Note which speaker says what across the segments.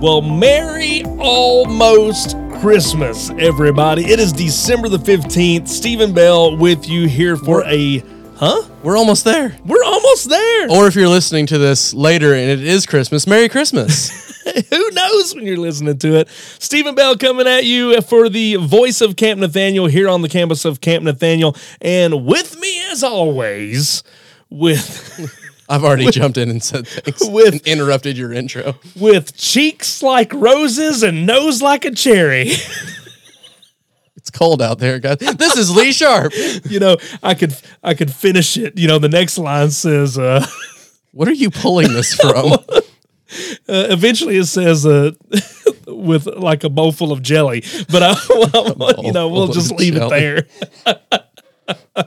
Speaker 1: Well, Merry almost Christmas, everybody. It is December the 15th. Stephen Bell with you here for a. Huh?
Speaker 2: We're almost there.
Speaker 1: We're almost there.
Speaker 2: Or if you're listening to this later and it is Christmas, Merry Christmas.
Speaker 1: Who knows when you're listening to it? Stephen Bell coming at you for the voice of Camp Nathanael here on the campus of Camp Nathanael. And with me, as always, with.
Speaker 2: I've already jumped in and said things
Speaker 1: With-
Speaker 2: and interrupted your intro.
Speaker 1: with cheeks like roses and nose like a cherry.
Speaker 2: It's cold out there, guys. This is Lee Sharp.
Speaker 1: you know, I could I could finish it. You know, the next line says uh
Speaker 2: What are you pulling this from?
Speaker 1: uh, eventually it says uh, with like a bowl full of jelly, but I, well, you know we'll just leave
Speaker 2: jelly.
Speaker 1: it there.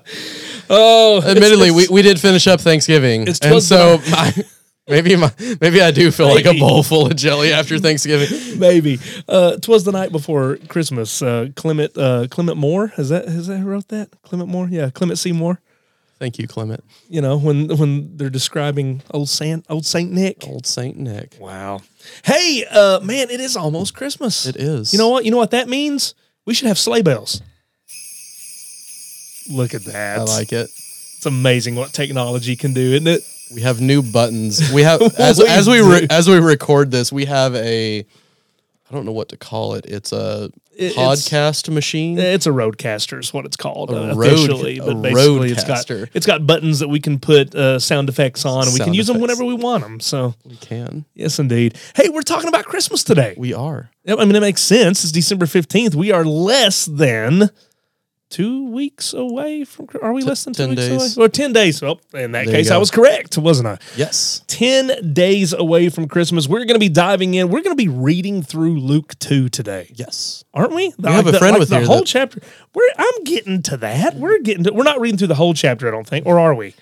Speaker 1: Oh,
Speaker 2: Admittedly, we,
Speaker 1: it's-
Speaker 2: we did finish up Thanksgiving,
Speaker 1: It's
Speaker 2: and so my, maybe my maybe I do feel like a bowl full of jelly after Thanksgiving.
Speaker 1: maybe uh, twas the night before Christmas. Uh, Clement uh, Clement Moore is that is that who wrote that? Clement Moore, yeah, Clement C. Moore.
Speaker 2: Thank you, Clement,
Speaker 1: You know when when they're describing old Saint old Saint Nick.
Speaker 2: old Saint Nick.
Speaker 1: Wow. Hey, uh, man, it is almost Christmas.
Speaker 2: It is.
Speaker 1: You know what? You know what that means? We should have sleigh bells. Look at that.
Speaker 2: I like it.
Speaker 1: It's amazing what technology can do, isn't it?
Speaker 2: We have new buttons. We have as
Speaker 1: We
Speaker 2: as we re- as we record this, we have a I don't know what to call it. It's a
Speaker 1: It- it's-
Speaker 2: podcast machine.
Speaker 1: It's a RodeCaster, is what it's called
Speaker 2: A
Speaker 1: uh,
Speaker 2: road-
Speaker 1: officially.
Speaker 2: a
Speaker 1: But basically, it's got it's got buttons that we can put uh, sound effects on, and we can
Speaker 2: Sound
Speaker 1: use them whenever we want them. So,
Speaker 2: we can.
Speaker 1: yes, indeed. Hey, we're talking about Christmas today.
Speaker 2: We are.
Speaker 1: I mean, it makes sense. It's December 15th. We are less than two weeks away from. Are we less than two
Speaker 2: 10
Speaker 1: weeks
Speaker 2: days.
Speaker 1: away? Or 10 days. Well, in that
Speaker 2: There you
Speaker 1: case, I
Speaker 2: go.
Speaker 1: was correct, wasn't I?
Speaker 2: Yes.
Speaker 1: 10 days away from Christmas. We're going to be diving in. We're going to be reading through Luke 2 today,
Speaker 2: Yes.
Speaker 1: aren't we? We
Speaker 2: have a friend with
Speaker 1: the
Speaker 2: you
Speaker 1: whole
Speaker 2: that-
Speaker 1: chapter. We're, I'm getting to that. We're getting to. We're not reading through the whole chapter, I don't think, or are we?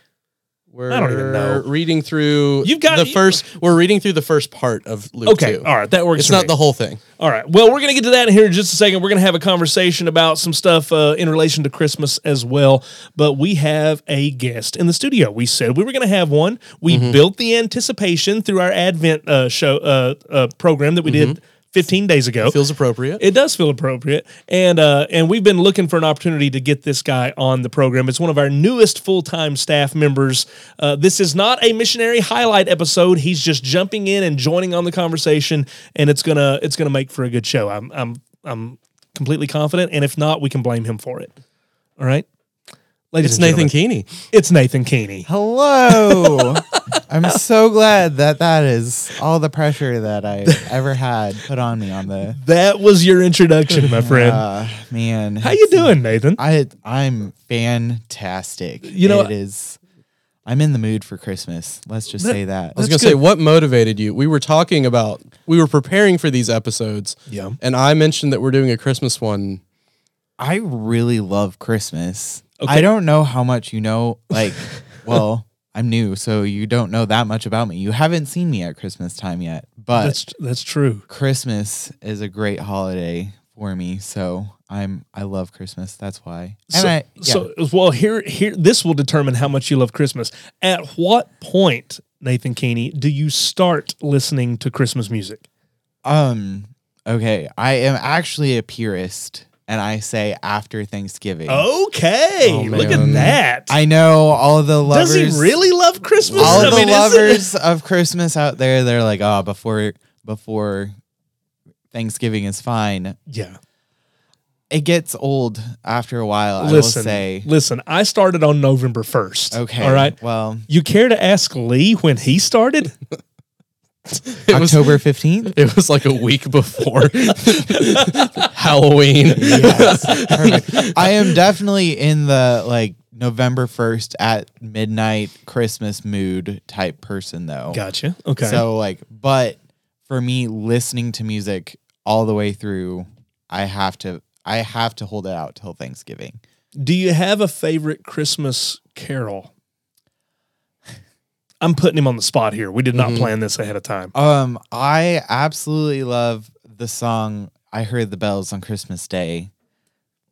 Speaker 2: We're
Speaker 1: I don't even know.
Speaker 2: reading through
Speaker 1: You've got-
Speaker 2: the first we're reading through the first part of Luke
Speaker 1: Okay,
Speaker 2: 2.
Speaker 1: all right, that works.
Speaker 2: It's
Speaker 1: for
Speaker 2: not
Speaker 1: me.
Speaker 2: the whole thing.
Speaker 1: All right. Well, we're going to get to that in here in just a second. We're going to have a conversation about some stuff uh, in relation to Christmas as well. But we have a guest in the studio. We said we were going to have one. We
Speaker 2: Mm-hmm.
Speaker 1: built the anticipation through our Advent uh, show uh, uh, program that we did 15 days ago.
Speaker 2: Feels appropriate.
Speaker 1: It does feel appropriate, and uh, and we've been looking for an opportunity to get this guy on the program. It's one of our newest full time staff members. Uh, this is not a missionary highlight episode. He's just jumping in and joining on the conversation, and it's gonna it's gonna make for a good show. I'm I'm I'm completely confident, and if not, we can blame him for it. All right, ladies
Speaker 2: it's
Speaker 1: and
Speaker 2: Nathan
Speaker 1: gentlemen,
Speaker 2: Keeney.
Speaker 1: It's Nathan Keeney.
Speaker 3: Hello. I'm so glad that that is all the pressure that I ever had put on me on the.
Speaker 1: That was your introduction, my friend.
Speaker 3: Uh, man,
Speaker 1: How you doing, Nathan?
Speaker 3: I I'm fantastic.
Speaker 1: You know-
Speaker 3: it is. I'm in the mood for Christmas. Let's just
Speaker 1: That-
Speaker 3: say that.
Speaker 2: I was going to say what motivated you? We were talking about we were preparing for these episodes
Speaker 1: Yeah.
Speaker 2: and I mentioned that we're doing a Christmas one.
Speaker 3: I really love Christmas.
Speaker 1: Okay.
Speaker 3: I don't know how much you know. Like, well, I'm new, so you don't know that much about me. You haven't seen me at Christmas time yet, but
Speaker 1: That's that's true.
Speaker 3: Christmas is a great holiday for me, so I'm I love Christmas. That's why. And
Speaker 1: So,
Speaker 3: I, yeah.
Speaker 1: so well, here, here, this will determine how much you love Christmas. At what point, Nathan Keeney, do you start listening to Christmas music?
Speaker 3: um, okay, I am actually a purist, and I say after Thanksgiving.
Speaker 1: Okay,
Speaker 2: Oh,
Speaker 1: look at that.
Speaker 3: I know all the lovers.
Speaker 1: Does he really love Christmas?
Speaker 3: All
Speaker 1: I
Speaker 3: the
Speaker 1: mean,
Speaker 3: lovers of Christmas out there, they're like, oh, before before Thanksgiving is fine.
Speaker 1: Yeah.
Speaker 3: It gets old after a while. I will say.
Speaker 1: listen. I started on November first.
Speaker 3: Okay.
Speaker 1: All right.
Speaker 3: Well,
Speaker 1: You care to ask Lee when he started?
Speaker 2: It
Speaker 3: October fifteenth.
Speaker 2: it was like a week before Halloween.
Speaker 3: yes. Perfect. I am definitely in the like November 1st at midnight Christmas mood type person though.
Speaker 1: Gotcha. Okay.
Speaker 3: So like but for me listening to music all the way through I have to I have to hold it out till Thanksgiving.
Speaker 1: Do you have a favorite Christmas carol? I'm putting him on the spot here. We did not
Speaker 2: Mhm.
Speaker 1: plan this ahead of time.
Speaker 3: Um I absolutely love the song I heard the bells on Christmas Day.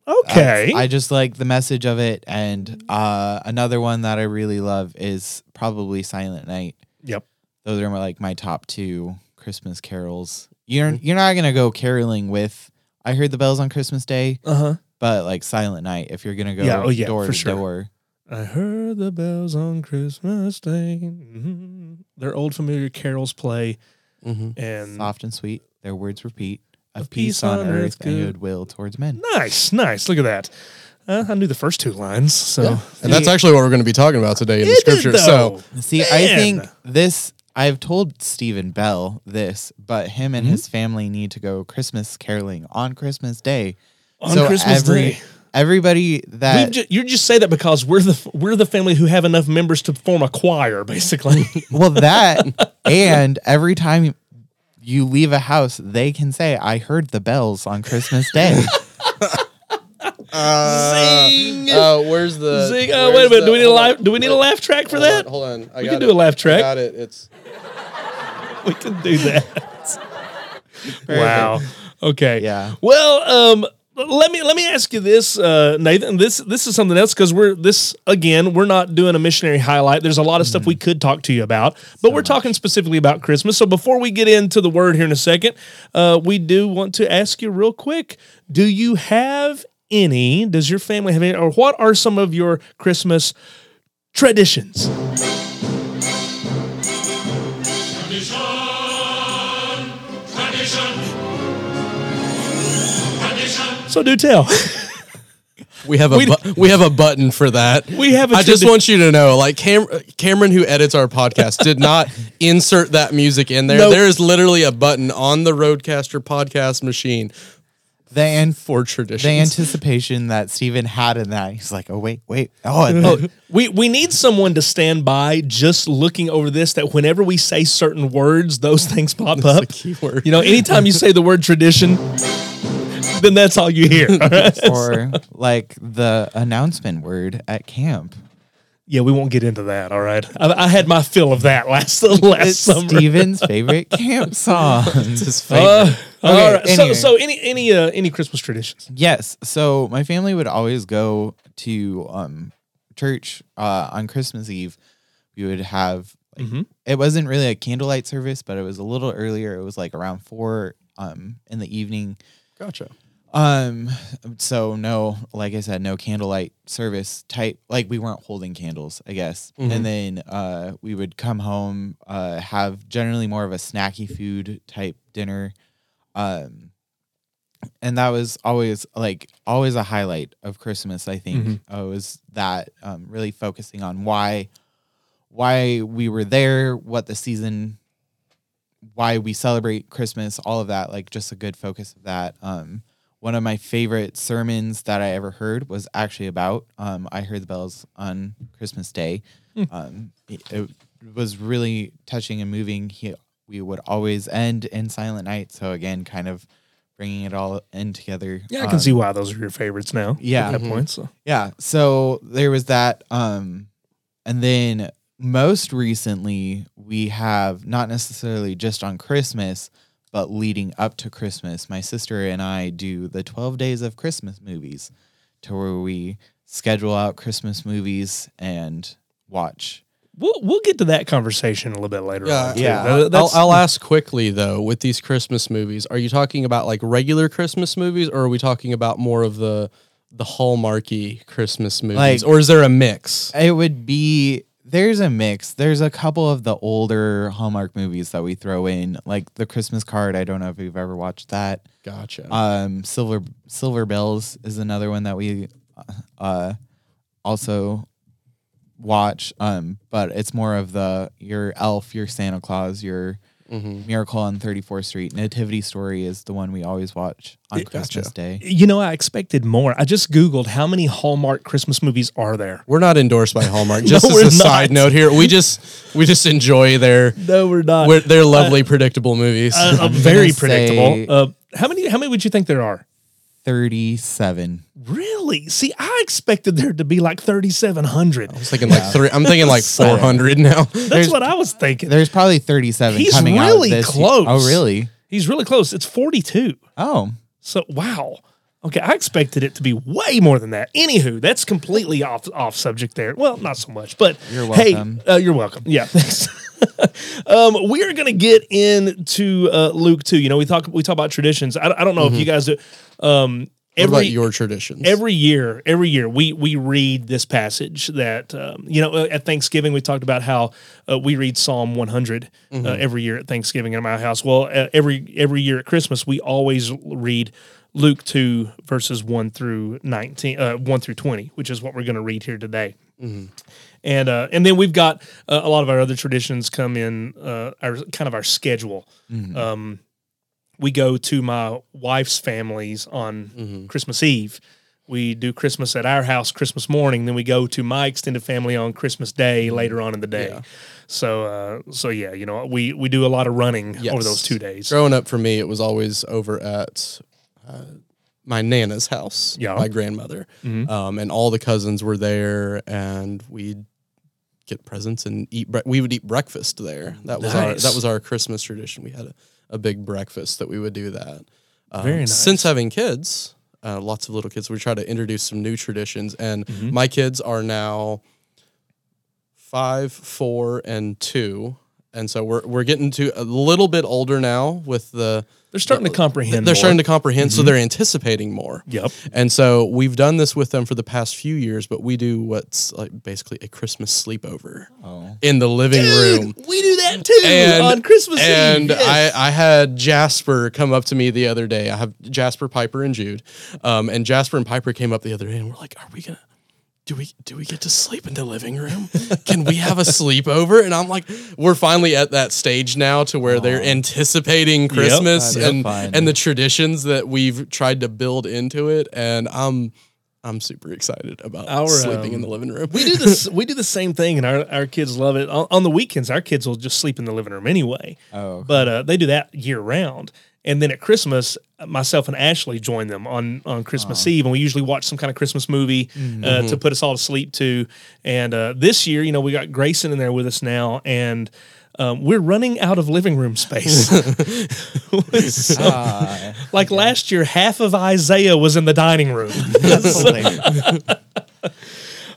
Speaker 1: Okay.
Speaker 3: I just like the message of it and uh another one that I really love is probably Silent Night.
Speaker 1: yep.
Speaker 3: those are my, like my top two Christmas carols. You're you're not gonna go caroling with I heard the bells on Christmas Day,
Speaker 1: Uh huh.
Speaker 3: but like Silent Night. If you're gonna go
Speaker 1: Yeah, oh yeah,
Speaker 3: door
Speaker 1: for
Speaker 3: to
Speaker 1: sure.
Speaker 3: door,
Speaker 1: I heard the bells on Christmas Day. Mhm. Their old familiar carols play,
Speaker 2: Mhm.
Speaker 1: and
Speaker 3: soft and sweet, their words repeat. Of,
Speaker 1: Of
Speaker 3: peace, on, earth and
Speaker 1: good.
Speaker 3: goodwill towards men.
Speaker 1: nice, nice. Look at that. Uh, I knew the first two lines, so
Speaker 2: And that's actually what we're going to be talking about today in the
Speaker 1: Is
Speaker 2: scripture. So,
Speaker 1: though?
Speaker 3: See, I think this. I've told Stephen Bell this, but him
Speaker 1: Mm-hmm.
Speaker 3: and his family need to go Christmas caroling on Christmas Day.
Speaker 1: On Christmas Day.
Speaker 3: Everybody that
Speaker 1: ju- you just say that because we're the we're the family who have enough members to form a choir, basically.
Speaker 3: well that and every time you leave a house, they can say, "I heard the bells on Christmas Day."
Speaker 1: Zing.
Speaker 2: uh, where's the?
Speaker 1: Zing. Oh,
Speaker 2: where's
Speaker 1: wait a minute.
Speaker 2: the-
Speaker 1: Do we need a
Speaker 2: hold on.
Speaker 1: live? Do we need a laugh track for
Speaker 2: hold
Speaker 1: that?
Speaker 2: On, hold on. I
Speaker 1: We
Speaker 2: got
Speaker 1: can
Speaker 2: it.
Speaker 1: do a laugh track.
Speaker 2: I got it. It's
Speaker 1: We can do that. wow. Okay.
Speaker 3: Yeah.
Speaker 1: Well, um, let me let me ask you this, uh, Nathan. This this is something else because we're this again. We're not doing a missionary highlight. There's a lot of stuff we could talk to you about, but we're talking specifically about Christmas. So before we get into the word here in a second, uh, we do want to ask you real quick: Do you have any? Does your family have any? Or what are some of your Christmas traditions? So do tell.
Speaker 2: we have a
Speaker 1: We-
Speaker 2: bu- we have a button for that.
Speaker 1: We have a
Speaker 2: I just want you to know, like Cam- Cameron, who edits our podcast, did not insert that music in there.
Speaker 1: Nope.
Speaker 2: There is literally a button on the RodeCaster podcast machine
Speaker 3: the an-
Speaker 2: for
Speaker 3: tradition,
Speaker 2: the
Speaker 3: anticipation that Stephen had in that, he's like, "Oh wait, wait, oh." and oh, the-
Speaker 1: We we need someone to stand by just looking over this that whenever we say certain words, those things pop up.
Speaker 2: the key word.
Speaker 1: You know, anytime you say the word tradition, then that's all you hear. all right?
Speaker 3: or like the announcement word at camp.
Speaker 1: yeah, we won't get into that. All right. I, I had my fill of that last last
Speaker 3: It's
Speaker 1: summer.
Speaker 3: Stephen's favorite camp song.
Speaker 2: It's his favorite.
Speaker 1: Uh,
Speaker 3: Okay,
Speaker 1: right. So
Speaker 3: anyway.
Speaker 1: so any any uh, any Christmas traditions?
Speaker 3: Yes. So my family would always go to um church uh on Christmas Eve. We would have like,
Speaker 1: Mhm.
Speaker 3: it wasn't really a candlelight service, but it was a little earlier. It was like around four um in the evening.
Speaker 2: gotcha.
Speaker 3: Um so no, like I said, no candlelight service type like we weren't holding candles, I guess.
Speaker 2: Mhm.
Speaker 3: And then uh we would come home, uh have generally more of a snacky food type dinner. Um and that was always like always a highlight of Christmas, I think.
Speaker 1: Mhm.
Speaker 3: Uh, was that um really focusing on why why we were there, what the season why we celebrate Christmas, all of that, like just a good focus of that. Um, one of my favorite sermons that I ever heard was actually about um, I heard the bells on Christmas Day. Um, it, it was really touching and moving. He, we would always end in Silent Night, so again, kind of bringing it all in together.
Speaker 1: Yeah, I can
Speaker 3: Um,
Speaker 1: see why those are your favorites now.
Speaker 3: yeah.
Speaker 1: At that point. So
Speaker 3: yeah. So there was that. Um, and then most recently, we have not necessarily just on Christmas, but leading up to Christmas, my sister and I do the 12 days of Christmas movies to where we schedule out Christmas movies and watch.
Speaker 1: we'll we'll get to that conversation a little bit later.
Speaker 2: Yeah,
Speaker 1: on, too.
Speaker 3: yeah.
Speaker 1: That-
Speaker 2: I'll, I'll ask quickly though. With these Christmas movies, are you talking about like regular Christmas movies, or are we talking about more of the the hallmarky Christmas movies,
Speaker 3: Like-
Speaker 2: or is there a mix?
Speaker 3: It would be there's a mix. There's a couple of the older Hallmark movies that we throw in, like The Christmas Card. I don't know if you've ever watched that.
Speaker 2: Gotcha.
Speaker 3: Um, Silver Silver Bells is another one that we uh also watch. Um, but it's more of the your elf, your Santa Claus, your
Speaker 2: Mhm.
Speaker 3: Miracle on 34th Street. Nativity Story is the one we always watch on
Speaker 1: Gotcha.
Speaker 3: Christmas Day.
Speaker 1: You know, I expected more. I just Googled how many Hallmark Christmas movies are there.
Speaker 2: We're not endorsed by Hallmark. Just
Speaker 1: No,
Speaker 2: as
Speaker 1: we're
Speaker 2: a side note here, we just we just enjoy their
Speaker 1: No, we're not.
Speaker 2: we're, their lovely, predictable movies.
Speaker 1: uh, uh, very predictable.
Speaker 3: say-
Speaker 1: Uh, how many? How many would you think there are?
Speaker 3: 37.
Speaker 1: Really? See, I expected there to be like thirty seven hundred.
Speaker 2: I was thinking like three. I'm thinking like 400 now.
Speaker 1: That's what I was thinking.
Speaker 3: There's probably 37
Speaker 1: He's
Speaker 3: coming
Speaker 1: really
Speaker 3: out this
Speaker 1: close.
Speaker 3: Oh, really?
Speaker 1: He's really close. It's forty two.
Speaker 3: Oh,
Speaker 1: So wow. Okay, I expected it to be way more than that. Anywho, that's completely off off subject there. Well, not so much, but
Speaker 3: You're
Speaker 1: hey,
Speaker 3: welcome.
Speaker 1: uh, you're welcome. Yeah, thanks. um, we are going to get into uh, Luke 2. You know, we talk we talk about traditions. I, I don't know if you guys do. Um, every
Speaker 2: about your traditions?
Speaker 1: every year, every year we we read this passage that um, you know at Thanksgiving we talked about how uh, we read Psalm 100 uh, every year at Thanksgiving in my house. Well, uh, every every year at Christmas we always read Luke 2 verses 1 through 19 uh, 1 through 20, which is what we're going to read here today. And uh, and then we've got uh, a lot of our other traditions come in uh, our kind of our schedule. Um, we go to my wife's families on Christmas Eve. We do Christmas at our house Christmas morning. Then we go to my extended family on Christmas Day later on in the day.
Speaker 2: Yeah.
Speaker 1: So uh, so yeah, you know we we do a lot of running over those two days.
Speaker 2: Growing up for me, it was always over at uh, my nana's house,
Speaker 1: Yeah.
Speaker 2: my grandmother,
Speaker 1: Mhm.
Speaker 2: um, and all the cousins were there, and we'd get presents and eat. Bre- we would eat breakfast there. That was our that was our Christmas tradition. We had a, a big breakfast that we would do that. Um,
Speaker 1: Very nice.
Speaker 2: Since having kids, uh, lots of little kids, we try to introduce some new traditions, and
Speaker 1: Mm-hmm.
Speaker 2: my kids are now five, four, and two. And so we're we're getting to a little bit older now with the
Speaker 1: They're starting to comprehend.
Speaker 2: they're
Speaker 1: more.
Speaker 2: starting to comprehend, so they're anticipating more.
Speaker 1: Yep.
Speaker 2: And so we've done this with them for the past few years, but we do what's like basically a Christmas sleepover
Speaker 3: Oh.
Speaker 2: in the living room.
Speaker 1: We do that too
Speaker 2: And-
Speaker 1: on Christmas
Speaker 2: And
Speaker 1: Eve. yes.
Speaker 2: I, I had Jasper come up to me the other day. I have Jasper, Piper, and Jude. Um, and Jasper and Piper came up the other day and we're like, Are we gonna do we do we get to sleep in the living room? Can we have a sleepover? And I'm like, we're finally at that stage now to where they're anticipating Christmas
Speaker 3: That'd
Speaker 2: and
Speaker 3: fun.
Speaker 2: and the traditions that we've tried to build into it. And I'm I'm super excited about
Speaker 1: Our,
Speaker 2: sleeping in
Speaker 1: um,
Speaker 2: the living room.
Speaker 1: we do this. We do the same thing, and our, our kids love it. On, on the weekends, our kids will just sleep in the living room anyway.
Speaker 3: Oh.
Speaker 1: But uh, they do that year round. And then at Christmas, myself and Ashley join them on on Christmas Eve, and we usually watch some kind of Christmas movie uh, to put us all to sleep to. And uh, this year, you know, we got Grayson in there with us now, and um, we're running out of living room space. So,
Speaker 3: Ah,
Speaker 1: like last year, half of Isaiah was in the dining room.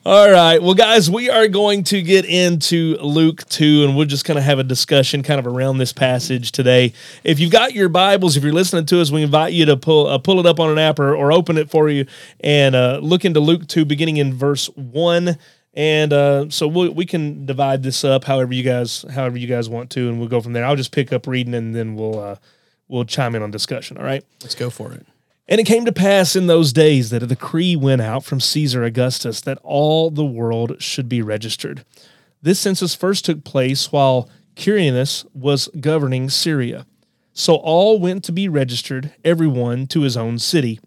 Speaker 1: All right. Well, guys, we are going to get into Luke 2, and we'll just kind of have a discussion kind of around this passage today. If you've got your Bibles, if you're listening to us, we invite you to pull uh, pull it up on an app or, or open it for you and uh, look into Luke 2, beginning in verse 1. And uh, so we we can divide this up however you guys however you guys want to, and we'll go from there. I'll just pick up reading, and then we'll uh, we'll chime in on discussion. All right.
Speaker 2: Let's go for it.
Speaker 1: And it came to pass in those days that a decree went out from Caesar Augustus that all the world should be registered. This census first took place while Quirinius was governing Syria. So all went to be registered, everyone to his own city,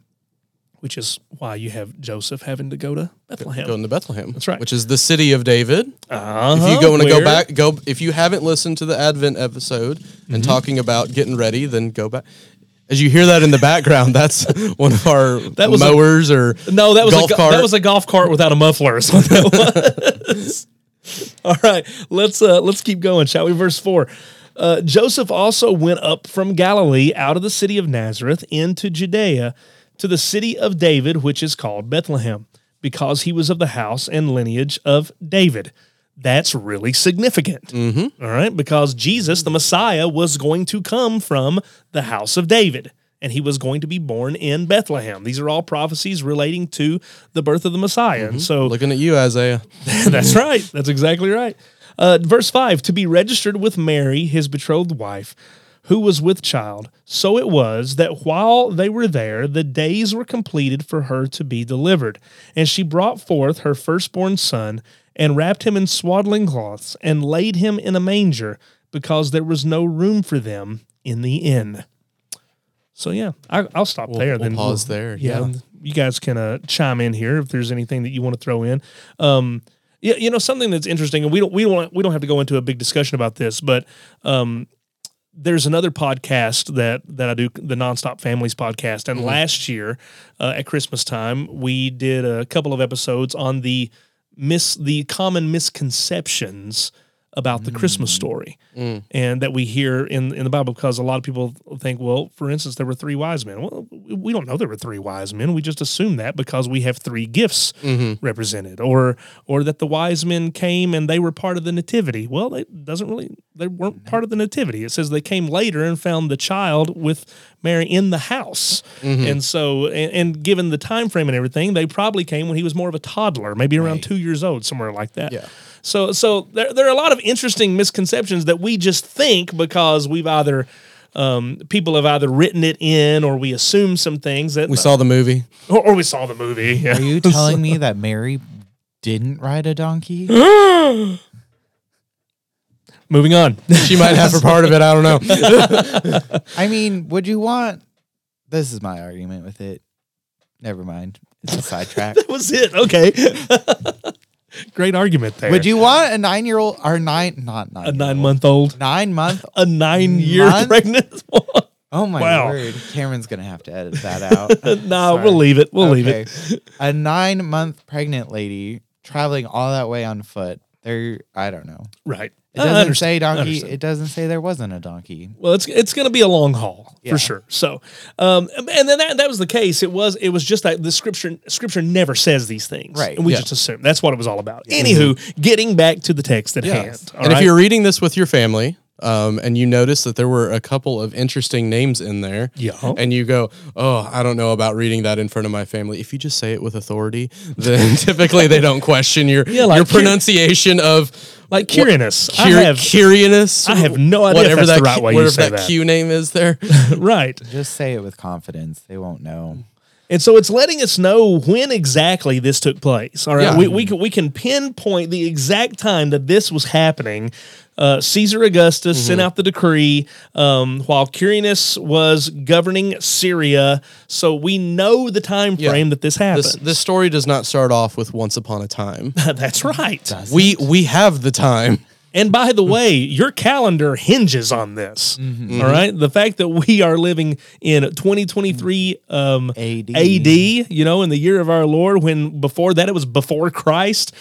Speaker 1: which is why you have Joseph having to go to Bethlehem.
Speaker 2: Going to Bethlehem. That's
Speaker 1: right.
Speaker 2: Which is the city of David.
Speaker 1: Uh-huh,
Speaker 2: if you go want to go back, go. If you haven't listened to the Advent episode and
Speaker 1: Mm-hmm.
Speaker 2: talking about getting ready, then go back. As you hear that in the background, that's one of our
Speaker 1: That was a-
Speaker 2: mowers or
Speaker 1: No, that was
Speaker 2: golf
Speaker 1: a
Speaker 2: cart.
Speaker 1: that was a golf cart without a muffler. Is what that was. All right, let's uh, let's keep going, shall we? Verse four. Uh, Joseph also went up from Galilee out of the city of Nazareth into Judea to the city of David, which is called Bethlehem, because he was of the house and lineage of David. That's really significant. All right, because Jesus, the Messiah, was going to come from the house of David and he was going to be born in Bethlehem. These are all prophecies relating to the birth of the Messiah. And so
Speaker 2: looking at you, Isaiah.
Speaker 1: that's right. That's exactly right. Uh, verse 5 to be registered with Mary, his betrothed wife, who was with child. So it was that while they were there, the days were completed for her to be delivered. And she brought forth her firstborn son and wrapped him in swaddling cloths and laid him in a manger because there was no room for them in the inn. So yeah, I, I'll stop
Speaker 2: We'll-
Speaker 1: there.
Speaker 2: we'll
Speaker 1: then
Speaker 2: pause there,
Speaker 1: Yeah,
Speaker 2: yeah.
Speaker 1: you guys can uh, chime in here if there's anything that you want to throw in. Um, yeah, you know something that's interesting, and we don't we don't we don't have to go into a big discussion about this, but um, there's another podcast that that I do, the Nonstop Families podcast, and last year uh, at Christmas time we did a couple of episodes on the miss the common misconceptions about the Christmas mm. story, mm. and that we hear in in the Bible. Because a lot of people think, well, for instance, there were three wise men. Well, we don't know there were three wise men. We just assume that because we have three gifts mm-hmm. represented, or or that the wise men came and they were part of the nativity. Well, it doesn't really. They weren't part of the nativity. It says they came later and found the child with Mary in the house, mm-hmm. and so and, and given the time frame and everything, they probably came when he was more of a toddler, maybe around two years old, somewhere like that.
Speaker 2: Yeah.
Speaker 1: So so there there are a lot of interesting misconceptions that we just think because we've either um, people have either written it in or we assume some things that
Speaker 2: We saw the movie.
Speaker 1: or, or we saw the movie. Yeah.
Speaker 3: Are you telling me that Mary didn't ride a donkey?
Speaker 1: Moving on.
Speaker 2: She might have her part of it. I don't know.
Speaker 3: I mean, would you want? This is my argument with it. Never mind. It's a sidetrack.
Speaker 1: that was it. Okay. Great argument there.
Speaker 3: Would you want a nine-year-old or nine? Not nine.
Speaker 1: a nine month old,
Speaker 3: Nine month.
Speaker 1: a nine year
Speaker 3: Month?
Speaker 1: pregnant?
Speaker 3: Oh my
Speaker 1: Wow.
Speaker 3: word! Cameron's gonna have to edit that out.
Speaker 1: no,
Speaker 3: Sorry.
Speaker 1: we'll leave it. We'll leave it.
Speaker 3: A nine-month pregnant lady traveling all that way on foot. There, I don't know.
Speaker 1: Right.
Speaker 3: It doesn't say donkey. It doesn't say there wasn't a donkey.
Speaker 1: Well, it's it's going to be a long haul
Speaker 3: Yeah.
Speaker 1: for sure. So, um, and then that, that was the case. It was it was just that the scripture scripture never says these things,
Speaker 3: Right.
Speaker 1: And we
Speaker 2: Yeah.
Speaker 1: just assume that's what it was all about. Anywho, getting back to the text at hand. all
Speaker 2: and if you're reading this with your family, um, and you notice that there were a couple of interesting names in there,
Speaker 1: Yeah.
Speaker 2: and you go, "Oh, I don't know about reading that in front of my family." If you just say it with authority, then typically they don't question your
Speaker 1: Yeah, like
Speaker 2: your pronunciation of
Speaker 1: like Quirinus, I have
Speaker 2: Kyrianus.
Speaker 1: I have no idea if
Speaker 2: whatever
Speaker 1: that's
Speaker 2: that
Speaker 1: the right
Speaker 2: Q-
Speaker 1: way you
Speaker 2: whatever
Speaker 1: say
Speaker 2: that
Speaker 1: that.
Speaker 2: Q name is there.
Speaker 1: right.
Speaker 3: Just say it with confidence. They won't know.
Speaker 1: And so it's letting us know when exactly this took place. All right,
Speaker 2: Yeah.
Speaker 1: we, we can we can pinpoint the exact time that this was happening. Uh, Caesar Augustus sent out the decree um, while Quirinus was governing Syria, so we know the time
Speaker 2: Yeah.
Speaker 1: frame that this happened.
Speaker 2: this this story does not start off with "Once upon a time."
Speaker 1: That's right.
Speaker 2: we we have the time.
Speaker 1: And by the way, your calendar hinges on this.
Speaker 2: Mm-hmm.
Speaker 1: all right, the fact that we are living in 2023 um,
Speaker 3: AD.
Speaker 1: AD, you know, in the year of our Lord, when before that it was before Christ,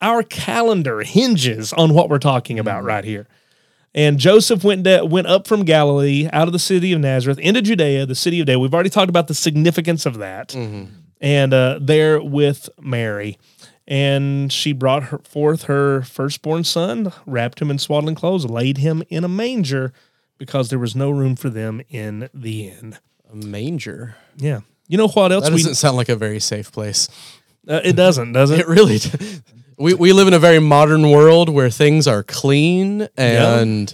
Speaker 1: our calendar hinges on what we're talking about right here. And Joseph went went up from Galilee, out of the city of Nazareth, into Judea, the city of David. We've already talked about the significance of that, and uh, there with Mary. And she brought her forth her firstborn son, wrapped him in swaddling clothes, laid him in a manger, because there was no room for them in the inn.
Speaker 2: A manger.
Speaker 1: Yeah, you know what else
Speaker 2: That
Speaker 1: we?
Speaker 2: doesn't sound like a very safe place.
Speaker 1: Uh, it doesn't, does it?
Speaker 2: It really. d- We we live in a very modern world where things are clean and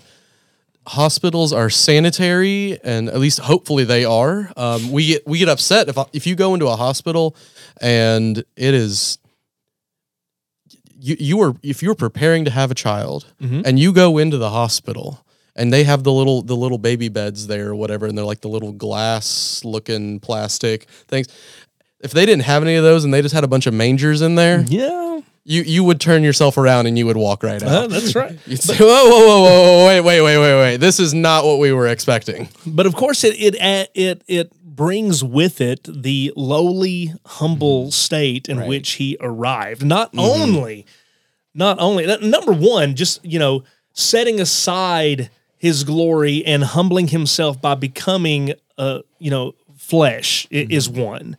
Speaker 2: hospitals are sanitary, and at least hopefully they are. Um, we get we get upset if if you go into a hospital and it is. You, you are if you're preparing to have a child and you go into the hospital and they have the little the little baby beds there or whatever and they're like the little glass looking plastic things if they didn't have any of those and they just had a bunch of mangers in there
Speaker 1: Yeah,
Speaker 2: you you would turn yourself around and you would walk right out.
Speaker 1: uh, that's right.
Speaker 2: You'd say, whoa, whoa, whoa, whoa, whoa, wait, wait, wait, wait, wait. This is not what we were expecting.
Speaker 1: But of course, it it it it brings with it the lowly, humble state in which he arrived. Not only, not only number one, just you know, setting aside his glory and humbling himself by becoming, uh, you know, flesh i- is one.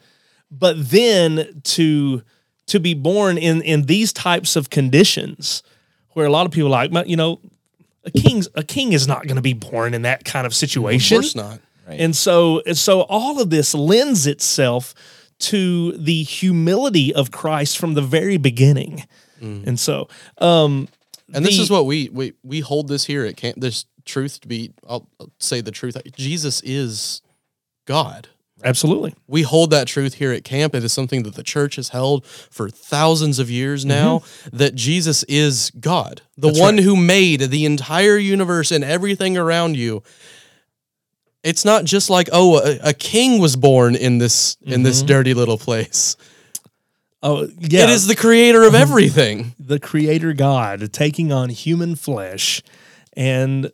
Speaker 1: But then to to be born in in these types of conditions, where a lot of people are like, you know, a king's a king is not going to be born in that kind of situation.
Speaker 2: Of course not.
Speaker 1: And so, and so all of this lends itself to the humility of Christ from the very beginning. And so, um,
Speaker 2: And this is what we we we hold this here at camp. This truth to be, I'll, I'll say the truth. Jesus is God.
Speaker 1: absolutely.
Speaker 2: We hold that truth here at camp. It is something that the church has held for thousands of years now. That Jesus is God, the one who made the entire universe and everything around you. It's not just like oh, a, a king was born in this in this mm-hmm. dirty little place.
Speaker 1: Oh, yeah.
Speaker 2: It is the creator of everything.
Speaker 1: the creator God taking on human flesh and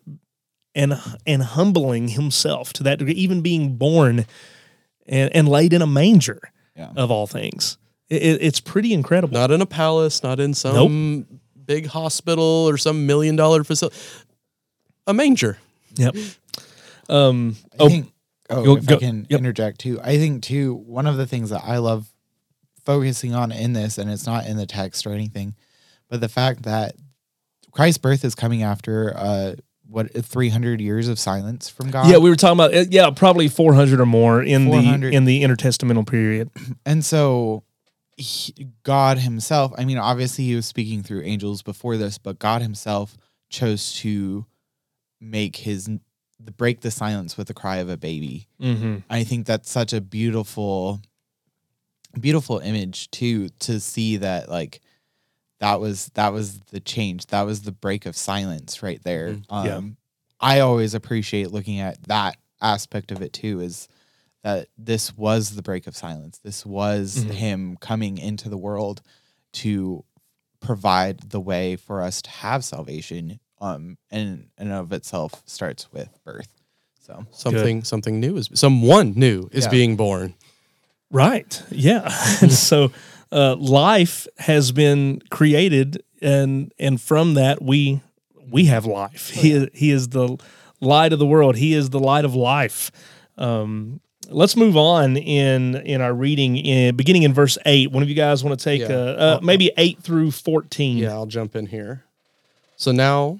Speaker 1: and and humbling himself to that degree, even being born and, and laid in a manger
Speaker 3: Yeah.
Speaker 1: of all things. It, it- it's pretty incredible.
Speaker 2: Not in a palace, not in some big hospital or some million dollar facility. A manger.
Speaker 1: Yep. Um.
Speaker 3: I
Speaker 1: Oh,
Speaker 3: think, oh, if
Speaker 1: go-
Speaker 3: I can
Speaker 1: yep.
Speaker 3: interject too, I think too one of the things that I love focusing on in this, and it's not in the text or anything, but the fact that Christ's birth is coming after uh what three hundred years of silence from God.
Speaker 1: yeah, we were talking about uh, yeah, probably 400 or more in
Speaker 3: 400.
Speaker 1: the in the intertestamental period.
Speaker 3: and so he, God Himself. I mean, obviously He was speaking through angels before this, but God Himself chose to make His break the silence with the cry of a baby.
Speaker 1: Mm-hmm.
Speaker 3: I think that's such a beautiful, beautiful image too to see that like that was that was the change. That was the break of silence right there. Um,
Speaker 1: yeah.
Speaker 3: I always appreciate looking at that aspect of it too. Is that this was the break of silence. This was
Speaker 1: Mhm.
Speaker 3: him coming into the world to provide the way for us to have salvation. Um, and and of itself starts with birth. So
Speaker 2: Something something new is someone new is
Speaker 3: Yeah.
Speaker 2: being born.
Speaker 1: Right. Yeah. and so uh, life has been created, and and from that we we have life. He is, he is the light of the world. He is the light of life. Um, let's move on in in our reading, in, beginning in verse eight. One of you guys want to take
Speaker 2: Yeah.
Speaker 1: uh, uh, maybe eight through fourteen?
Speaker 2: Yeah, I'll jump in here. So now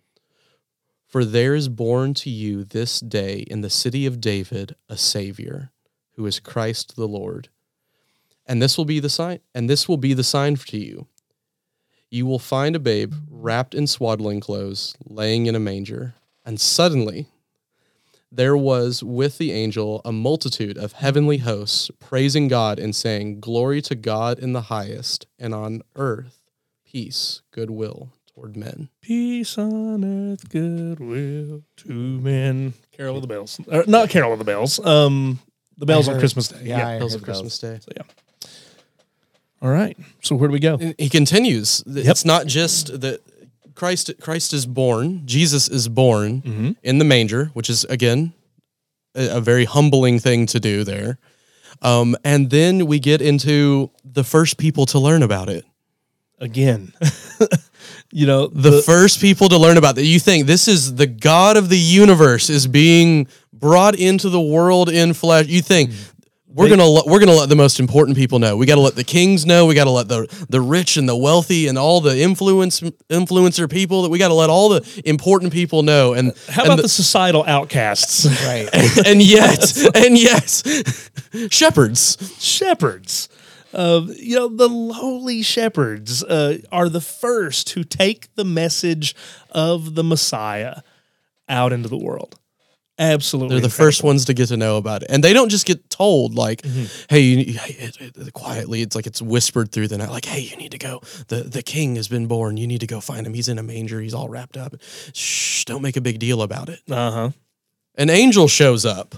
Speaker 2: For there is born to you this day in the city of David a Savior, who is Christ the Lord. And this will be the sign and this will be the sign to you. You will find a babe wrapped in swaddling clothes, laying in a manger. And suddenly there was with the angel a multitude of heavenly hosts praising God and saying, Glory to God in the highest, and on earth peace, goodwill toward men.
Speaker 1: Peace on earth, goodwill to men. Carol of the bells, or not Carol of the bells. Um, the bells
Speaker 3: I
Speaker 1: on Christmas Day.
Speaker 3: yeah, I
Speaker 2: Bells
Speaker 3: heard
Speaker 2: of Christmas Day.
Speaker 1: So yeah. All right. So where do we go?
Speaker 2: He continues. It's not just that Christ Christ is born, Jesus is born
Speaker 1: Mhm.
Speaker 2: in the manger, which is again a, a very humbling thing to do there. Um, and then we get into the first people to learn about it.
Speaker 1: Again, you know
Speaker 2: The, first people to learn about that. You think this is the God of the universe is being brought into the world in flesh. You think mm-hmm. we're
Speaker 1: They-
Speaker 2: gonna let, we're gonna let the most important people know. We got to let the kings know. We got to let the the rich and the wealthy and all the influence influencer people that we got to let all the important people know. And
Speaker 1: How
Speaker 2: and
Speaker 1: about the, societal outcasts?
Speaker 3: right.
Speaker 2: and yet and yet shepherds.
Speaker 1: shepherds. Uh, you know, the lowly shepherds uh, are the first who take the message of the Messiah out into the world. Absolutely.
Speaker 2: They're the
Speaker 1: incredible.
Speaker 2: first ones to get to know about it, and they don't just get told like,
Speaker 1: Mm-hmm.
Speaker 2: "Hey, you, it, it- quietly." It's like it's whispered through the night, like, "Hey, you need to go. the The king has been born. You need to go find him. He's in a manger. He's all wrapped up. Shh! Don't make a big deal about it."
Speaker 1: Uh-huh.
Speaker 2: An angel shows up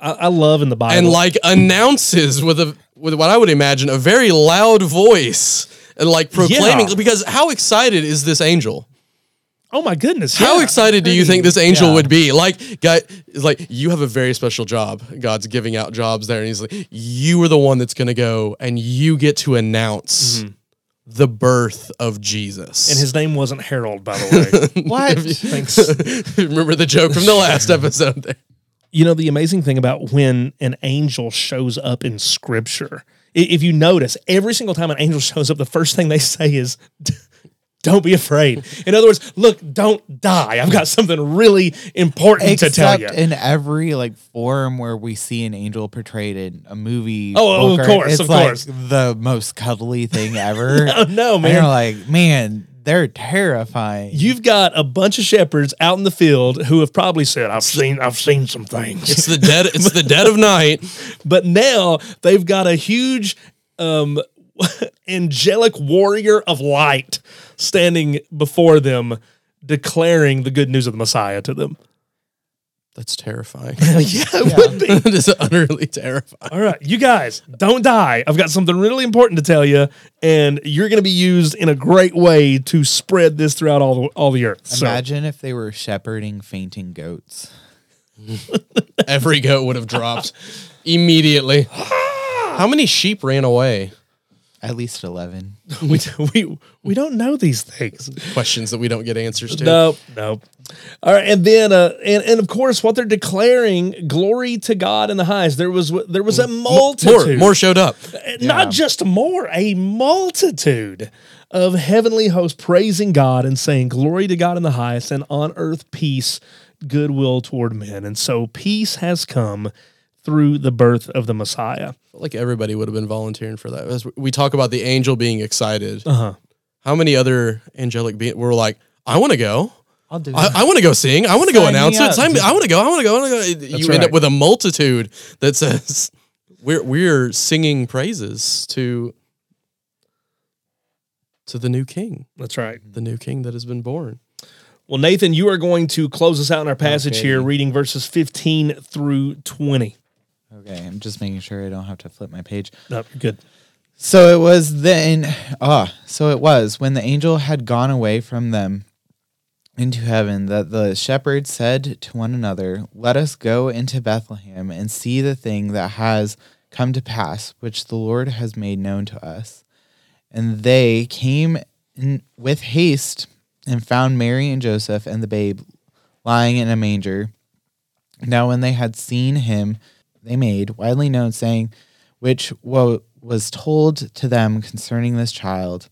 Speaker 1: I, I love in the Bible.
Speaker 2: and like announces with a with what I would imagine a very loud voice and like proclaiming
Speaker 1: Yeah.
Speaker 2: because how excited is this angel?
Speaker 1: oh my goodness.
Speaker 2: How
Speaker 1: yeah.
Speaker 2: excited do you think this angel
Speaker 3: Yeah.
Speaker 2: would be? Like, guy, like you have a very special job. God's giving out jobs there, and He's like, you are the one that's going to go, and you get to announce mm-hmm. the birth of Jesus.
Speaker 1: And his name wasn't Harold, by the way.
Speaker 3: What?
Speaker 1: Thanks.
Speaker 2: remember the joke from the last episode there.
Speaker 1: You know, the amazing thing about when an angel shows up in scripture, if you notice, every single time an angel shows up, the first thing they say is, don't be afraid. In other words, look, don't die. I've got something really important to tell
Speaker 3: Except
Speaker 1: you.
Speaker 3: in every like form where we see an angel portrayed in a movie.
Speaker 1: Oh, oh, of course,
Speaker 3: it's
Speaker 1: of
Speaker 3: like
Speaker 1: course.
Speaker 3: the most cuddly thing ever.
Speaker 1: Oh, no,
Speaker 3: And you're like, man, they're terrifying.
Speaker 1: You've got a bunch of shepherds out in the field who have probably said, I've seen, I've seen some things.
Speaker 2: It's the dead. It's the dead of night.
Speaker 1: but now they've got a huge um, angelic warrior of light standing before them declaring the good news of the Messiah to them.
Speaker 2: That's terrifying.
Speaker 1: yeah, it would be.
Speaker 2: that is utterly terrifying.
Speaker 1: All right, you guys, don't die. I've got something really important to tell you, and you're going to be used in a great way to spread this throughout all the all the earth. So,
Speaker 3: Imagine if they were shepherding fainting goats.
Speaker 2: Every goat would have dropped immediately. How many sheep ran away?
Speaker 3: At least 11.
Speaker 1: we, we we don't know these things.
Speaker 2: Questions that we don't get answers to.
Speaker 1: Nope, nope. All right, and then uh, and and of course, what they're declaring, glory to God in the highest. There was there was a
Speaker 2: More,
Speaker 1: multitude,
Speaker 2: more showed up.
Speaker 1: not just more, a multitude of heavenly hosts praising God and saying, "Glory to God in the highest, and on earth peace, goodwill toward men." And so, peace has come through the birth of the Messiah.
Speaker 2: Like everybody would have been volunteering for that. As we talk about the angel being excited.
Speaker 1: Uh huh.
Speaker 2: How many other angelic beings were like, I want to go.
Speaker 3: I'll do
Speaker 2: I, I want to go sing. I want to go announce it. Sign me- I want to go. I want to go. I want to go. you end up with a multitude that says, "We're we're singing praises to to the new King,
Speaker 1: That's right.
Speaker 2: the new King that has been born."
Speaker 1: Well, Nathan, you are going to close us out in our passage
Speaker 3: Okay.
Speaker 1: here, reading verses 15 through 20.
Speaker 3: Okay, I'm just making sure I don't have to flip my page.
Speaker 1: No, you're good.
Speaker 3: So it was then, ah, so it was when the angel had gone away from them into heaven that the shepherds said to one another, Let us go into Bethlehem and see the thing that has come to pass, which the Lord has made known to us. And they came in with haste and found Mary and Joseph and the babe lying in a manger. Now, when they had seen him, they made widely known, saying, which was told to them concerning this child.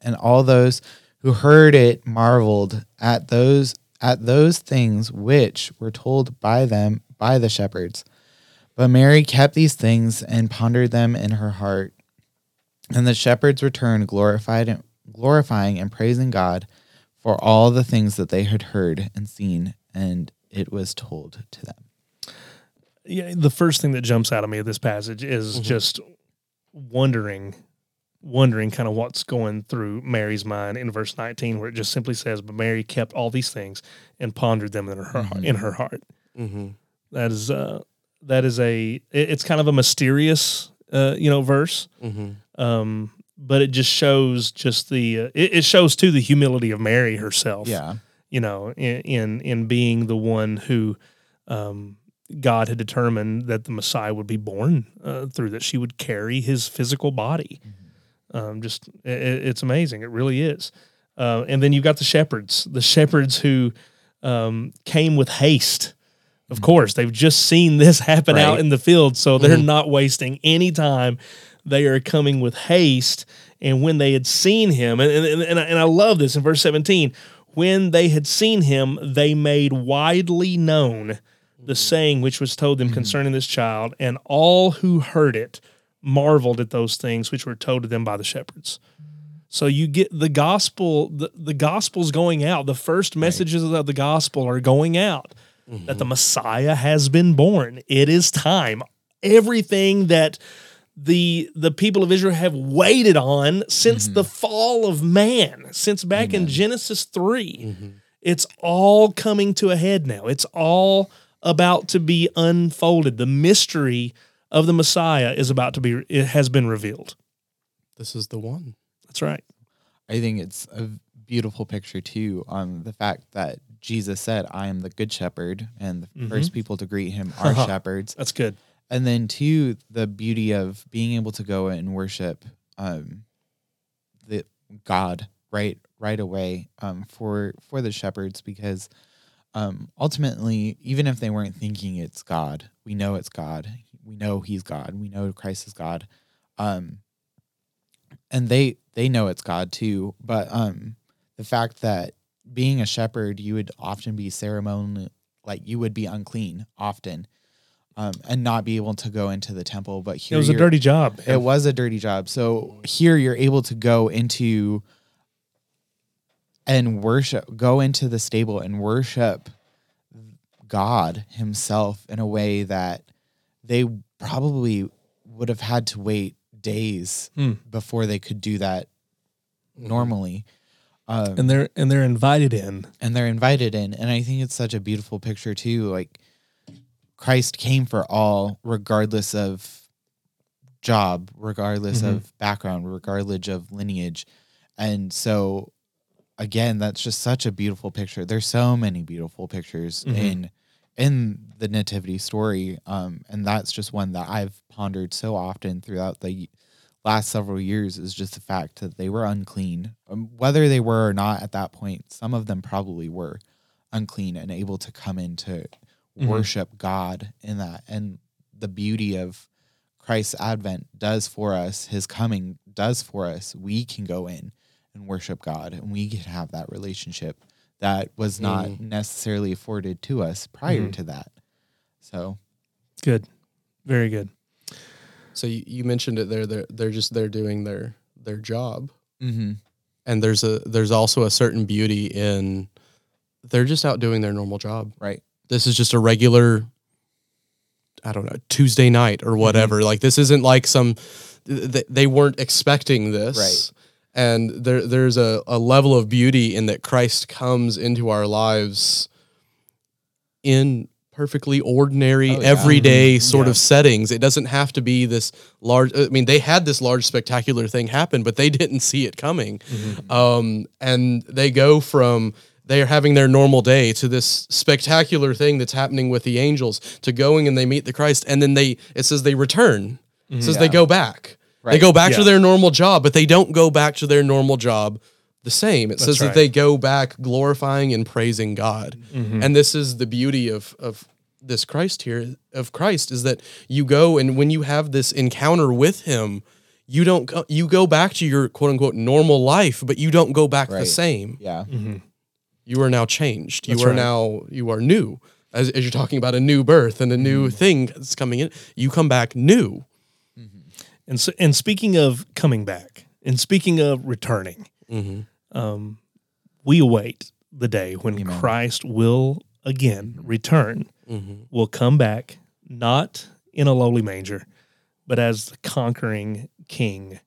Speaker 3: And all those who heard it marveled at those at those things which were told by them by the shepherds. But Mary kept these things and pondered them in her heart. And the shepherds returned glorified glorifying and praising God for all the things that they had heard and seen and it was told to them.
Speaker 1: Yeah, the first thing that jumps out of me of this passage is just wondering, wondering kind of what's going through Mary's mind in verse 19, where it just simply says, But Mary kept all these things and pondered them in her, heart in her heart.
Speaker 2: Mm-hmm.
Speaker 1: That is, uh, that is a, it's kind of a mysterious, uh, you know, verse.
Speaker 2: Mm-hmm.
Speaker 1: um, but it just shows just the uh, it, it shows too the humility of Mary herself.
Speaker 3: Yeah.
Speaker 1: you know, in in, in being the one who um, God had determined that the Messiah would be born uh, through, that she would carry his physical body. Um, just i i- it's amazing. It really is. Uh, and then you've got the shepherds, the shepherds who um, came with haste. Of course, they've just seen this happen out in the field, so they're not wasting any time. They are coming with haste. And when they had seen him, and, and, and, I- and I love this in verse 17, when they had seen him, they made widely known the saying which was told them mm-hmm. concerning this child, and all who heard it marveled at those things which were told to them by the shepherds. So you get the gospel, the, the gospel's going out. The first messages of the gospel are going out mm-hmm. that the Messiah has been born. It is time. Everything that the the people of Israel have waited on since mm-hmm. the fall of man, since back in Genesis 3. It's all coming to a head now. It's all about to be unfolded. The mystery of the Messiah is about to be it has been revealed.
Speaker 2: This is the one.
Speaker 1: That's right.
Speaker 3: I think it's a beautiful picture too on the fact that Jesus said, I am the good shepherd, and the first people to greet him are shepherds.
Speaker 1: That's good.
Speaker 3: And then too the beauty of being able to go and worship um the God right right away um for for the shepherds because um ultimately even if they weren't thinking it's God, we know it's God. We know he's God. We know Christ is God. Um and they they know it's God too, but um the fact that being a shepherd, you would often be ceremonial like you would be unclean often. Um, and not be able to go into the temple, but here It
Speaker 1: was a dirty job.
Speaker 3: it was a dirty job. So here you're able to go into and worship, go into the stable and worship God Himself in a way that they probably would have had to wait days
Speaker 1: Hmm.
Speaker 3: before they could do that normally. Um,
Speaker 1: and they're and they're invited in.
Speaker 3: and they're invited in and i think it's such a beautiful picture too like christ came for all regardless of job regardless
Speaker 1: Mhm.
Speaker 3: of background regardless of lineage and so again that's just such a beautiful picture there's so many beautiful pictures
Speaker 1: Mhm.
Speaker 3: in in the nativity story um and that's just one that i've pondered so often throughout the last several years is just the fact that they were unclean. Um, whether they were or not at that point, some of them probably were unclean and able to come in to
Speaker 1: Mhm.
Speaker 3: worship God in that. And the beauty of Christ's advent does for us, his coming does for us. We can go in and worship God and we can have that relationship that was not
Speaker 2: Mm.
Speaker 3: necessarily afforded to us prior
Speaker 1: Mhm.
Speaker 3: to that. So,
Speaker 1: Good, very good.
Speaker 2: So you, you mentioned it there. They're they're just they're doing their their job,
Speaker 3: mm-hmm.
Speaker 2: and there's a there's also a certain beauty in they're just out doing their normal job.
Speaker 3: right.
Speaker 2: This is just a regular, I don't know, Tuesday night or whatever. Like this isn't like some they, they weren't expecting this.
Speaker 3: Right.
Speaker 2: And there there's a, a level of beauty in that Christ comes into our lives in perfectly ordinary,
Speaker 3: Oh, yeah.
Speaker 2: everyday sort
Speaker 1: Yeah.
Speaker 2: of settings. It doesn't have to be this large. I mean, they had this large, spectacular thing happen, but they didn't see it coming. Um, and they go from they are having their normal day to this spectacular thing that's happening with the angels to going and they meet the Christ, and then they it says they return. It says they go back. They go back to their normal job, but they don't go back to their normal job the same. It says
Speaker 1: right.
Speaker 2: that they go back glorifying and praising God.
Speaker 1: Mm-hmm.
Speaker 2: And this is the beauty of of this Christ here of Christ is that you go and when you have this encounter with him, you don't go, you go back to your quote unquote normal life, but you don't go back the same.
Speaker 3: Yeah.
Speaker 2: You are now changed. You are
Speaker 1: right.
Speaker 2: now you are new. As, as you're talking about a new birth and a new
Speaker 1: Mm-hmm.
Speaker 2: thing that's coming in, you come back new.
Speaker 1: And so, and speaking of coming back, and speaking of returning,
Speaker 2: Mhm.
Speaker 1: um, we await the day when
Speaker 3: Amen.
Speaker 1: Christ will again return,
Speaker 2: Mhm.
Speaker 1: will come back, not in a lowly manger, but as the conquering King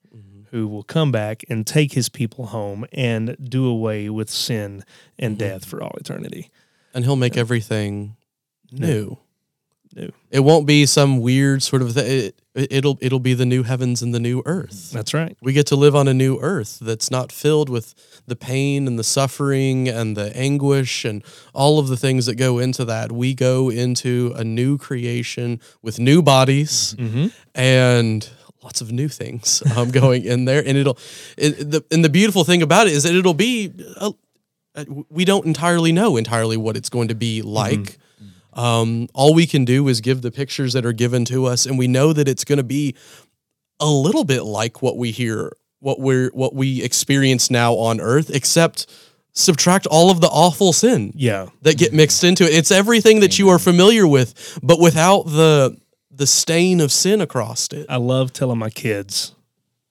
Speaker 1: who will come back and take his people home and do away with sin and death for all eternity.
Speaker 2: And he'll make everything new.
Speaker 1: New.
Speaker 2: It won't be some weird sort of th- it, it'll it'll be the new heavens and the new earth.
Speaker 1: That's right.
Speaker 2: We get to live on a new earth that's not filled with the pain and the suffering and the anguish and all of the things that go into that. We go into a new creation with new bodies
Speaker 1: Mm-hmm.
Speaker 2: and lots of new things um, going in there. And it'll, it, the, and the beautiful thing about it is that it'll be, uh, we don't entirely know entirely what it's going to be like. Um, all we can do is give the pictures that are given to us, and we know that it's going to be a little bit like what we hear, what we're, what we experience now on Earth, except subtract all of the awful sin
Speaker 1: Yeah.
Speaker 2: that get mixed into it. It's everything that you are familiar with, but without the the stain of sin across it.
Speaker 1: I love telling my kids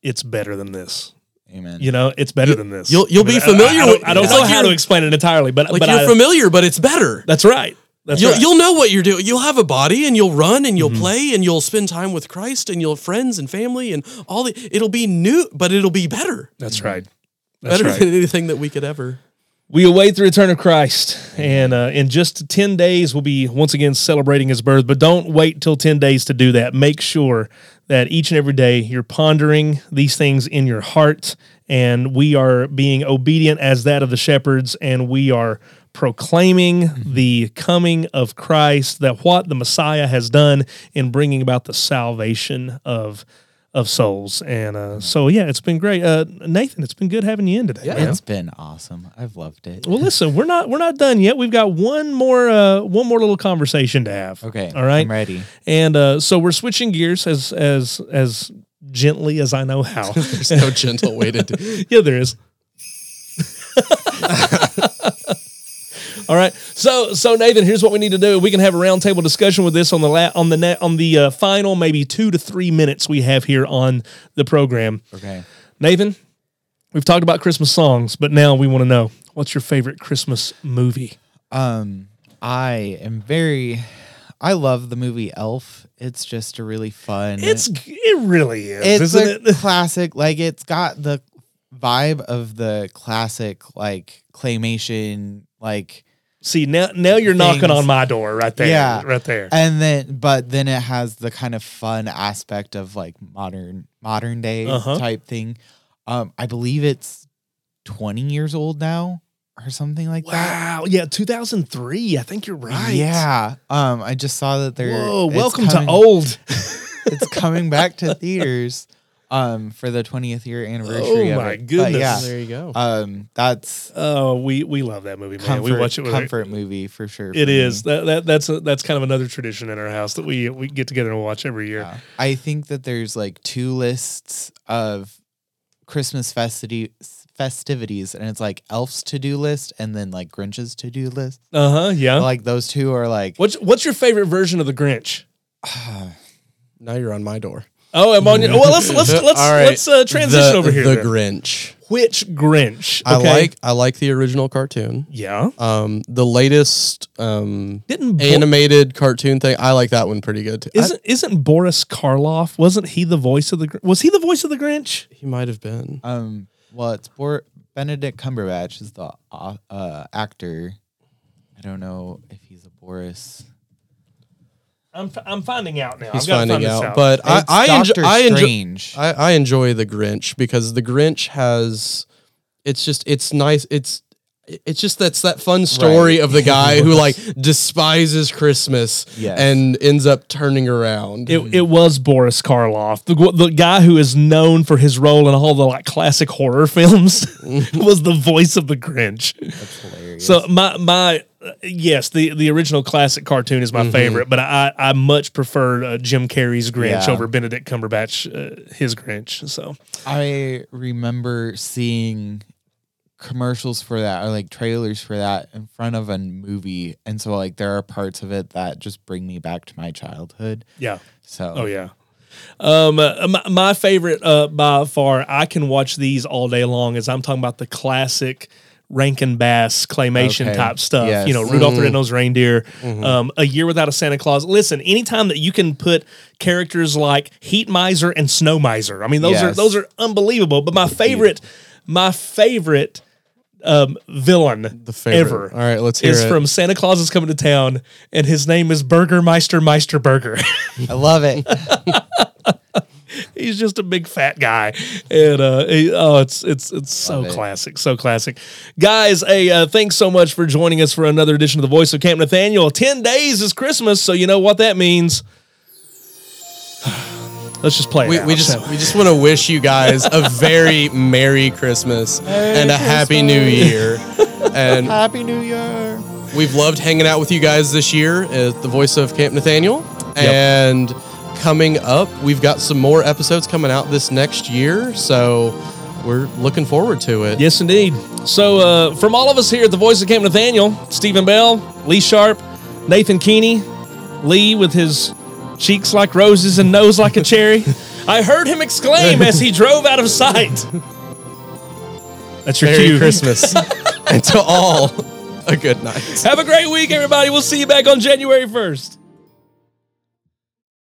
Speaker 1: it's better than this.
Speaker 3: Amen.
Speaker 1: You know, it's better than this.
Speaker 2: you'll- you'll
Speaker 1: I mean,
Speaker 2: be
Speaker 1: I-
Speaker 2: familiar
Speaker 1: I, don't- I don't
Speaker 2: it's
Speaker 1: know
Speaker 2: like
Speaker 1: how to explain it entirely, but
Speaker 2: Like
Speaker 1: but
Speaker 2: you're
Speaker 1: I,
Speaker 2: familiar, but it's better.
Speaker 1: that's right. That's
Speaker 2: You'll,
Speaker 1: right. Mm-hmm.
Speaker 2: you'll know what you're doing. You'll have a body and you'll run and you'll play and you'll spend time with Christ and you'll have friends and family and all the it'll be new, but it'll be better.
Speaker 1: That's right. That's
Speaker 2: better
Speaker 1: right.
Speaker 2: than anything that we could ever.
Speaker 1: We await the return of Christ, and uh, in just ten days we'll be once again celebrating His birth. But don't wait till ten days to do that. Make sure that each and every day you're pondering these things in your heart, and we are being obedient as that of the shepherds, and we are proclaiming the coming of Christ, that what the Messiah has done in bringing about the salvation of of souls. And uh, so, yeah, it's been great, uh, Nathan. It's been good having you in today. man.
Speaker 3: It's been awesome. I've loved it.
Speaker 1: Well, listen, we're not we're not done yet. We've got one more uh, one more little conversation to have.
Speaker 3: Okay.
Speaker 1: all right.
Speaker 3: I'm ready.
Speaker 1: And uh, so we're switching gears as as as gently as I know how.
Speaker 2: There's no gentle way to do.
Speaker 1: yeah, there is. All right, so so Nathan, here's what we need to do. We can have a roundtable discussion with this on the la- on the net on the uh, final maybe two to three minutes we have here on the program.
Speaker 3: Okay.
Speaker 1: Nathan, we've talked about Christmas songs, but now we want to know what's your favorite Christmas movie.
Speaker 3: Um, I am very. I love the movie Elf. It's just a really fun.
Speaker 1: It's it really is,
Speaker 3: it's
Speaker 1: isn't
Speaker 3: a
Speaker 1: it?
Speaker 3: classic. Like it's got the vibe of the classic like claymation like
Speaker 1: See now, now you're knocking on my door right there.
Speaker 3: Yeah.
Speaker 1: right there.
Speaker 3: and then but then it has the kind of fun aspect of like modern modern day
Speaker 1: Uh-huh.
Speaker 3: type thing um i believe it's 20 years old now or something like that
Speaker 1: Wow. Yeah, 2003. I think you're right.
Speaker 3: yeah um i just saw that they're
Speaker 1: Whoa. Welcome
Speaker 3: coming-
Speaker 1: to old.
Speaker 3: it's coming back to theaters um for the 20th year anniversary
Speaker 1: Oh
Speaker 3: of
Speaker 1: my
Speaker 3: it. But
Speaker 1: goodness.
Speaker 3: yeah
Speaker 2: There you go.
Speaker 3: um that's
Speaker 1: Oh, we we love that movie, man.
Speaker 3: comfort,
Speaker 1: we watch it with
Speaker 3: comfort movie for sure
Speaker 1: It
Speaker 3: for
Speaker 1: is
Speaker 3: me.
Speaker 1: that, that that's a, that's kind of another tradition in our house that we we get together and watch every year.
Speaker 3: Yeah. I think that there's like two lists of Christmas festity festivities, and it's like Elf's to do list and then like Grinch's to do list.
Speaker 1: Uh huh. Yeah.
Speaker 3: Like those two are like
Speaker 1: what's what's your favorite version of the Grinch?
Speaker 2: now you're on my door.
Speaker 1: Oh, I'm on your. Well, let's let's let's
Speaker 2: All right.
Speaker 1: let's uh, transition
Speaker 2: The-
Speaker 1: over here.
Speaker 2: The. Grinch.
Speaker 1: Which Grinch?
Speaker 2: I
Speaker 1: Okay.
Speaker 2: like I like the original cartoon.
Speaker 1: Yeah.
Speaker 2: Um, the latest um
Speaker 1: Didn't Bo-
Speaker 2: animated cartoon thing. I like that one pretty good. Too. I-
Speaker 1: isn't isn't Boris Karloff? Wasn't he the voice of the? Gr- Was he the voice of the Grinch?
Speaker 2: he might have been.
Speaker 3: um well it's Bor- Benedict Cumberbatch is the uh, uh, actor. I don't know if he's a Boris.
Speaker 1: I'm f- I'm finding out now.
Speaker 2: He's
Speaker 1: I've
Speaker 2: finding
Speaker 1: find
Speaker 2: out,
Speaker 1: out.
Speaker 2: but I
Speaker 3: It's
Speaker 2: I enjoy,
Speaker 3: Doctor
Speaker 2: I enjoy
Speaker 3: Strange.
Speaker 2: I, I enjoy the Grinch because the Grinch has it's just it's nice it's it's just that's that fun story
Speaker 3: Right.
Speaker 2: of the guy who like despises Christmas
Speaker 3: Yes.
Speaker 2: and ends up turning around.
Speaker 1: It, it was Boris Karloff, the the guy who is known for his role in all the like classic horror films, was the voice of the Grinch.
Speaker 3: That's hilarious.
Speaker 1: So my my yes, the the original classic cartoon is my favorite, but I I much prefer uh, Jim Carrey's Grinch
Speaker 3: Yeah.
Speaker 1: over Benedict Cumberbatch uh, his Grinch. So
Speaker 3: I remember seeing commercials for that or like trailers for that in front of a movie and so like there are parts of it that just bring me back to my childhood
Speaker 1: yeah.
Speaker 3: so
Speaker 1: Oh yeah. Um, uh, my, my favorite uh, by far, I can watch these all day long. As I'm talking about the classic Rankin Bass claymation
Speaker 3: Okay.
Speaker 1: type stuff.
Speaker 3: Yes.
Speaker 1: You know, Rudolph the Red-Nosed Reindeer, um, A Year Without a Santa Claus. Listen, anytime that you can put characters like Heat Miser and Snow Miser, I mean, those are those are unbelievable. But my favorite, my favorite um, villain
Speaker 2: the favorite.
Speaker 1: ever
Speaker 2: All right, let's hear
Speaker 1: is
Speaker 2: it.
Speaker 1: from Santa Claus is coming to town, and his name is Burgermeister Meister Burger.
Speaker 3: i love it
Speaker 1: He's just a big fat guy, and uh, he- oh, it's it's it's so
Speaker 3: Love it.
Speaker 1: classic, so classic, guys. Hey, uh, thanks so much for joining us for another edition of the Voice of Camp Nathanael. Ten days is Christmas, so you know what that means. Let's just play. It
Speaker 2: we,
Speaker 1: out.
Speaker 2: we just
Speaker 1: So-
Speaker 2: we just want to wish you guys a very merry Christmas and a happy new year. And
Speaker 3: happy new year
Speaker 2: we've loved hanging out with you guys this year at the voice of Camp Nathanael. And coming up, we've got some more episodes coming out this next year. So we're looking forward to it.
Speaker 1: Yes, indeed. So, uh, from all of us here at the Voice of Camp Nathanael, Stephen Bell, Lee Sharp, Nathan Keeney, Lee with his cheeks like roses and nose like a cherry. I heard him exclaim as he drove out of sight. That's your
Speaker 2: Merry
Speaker 1: cue.
Speaker 2: Christmas. and to all, a good night.
Speaker 1: Have a great week, everybody. We'll see you back on January 1st.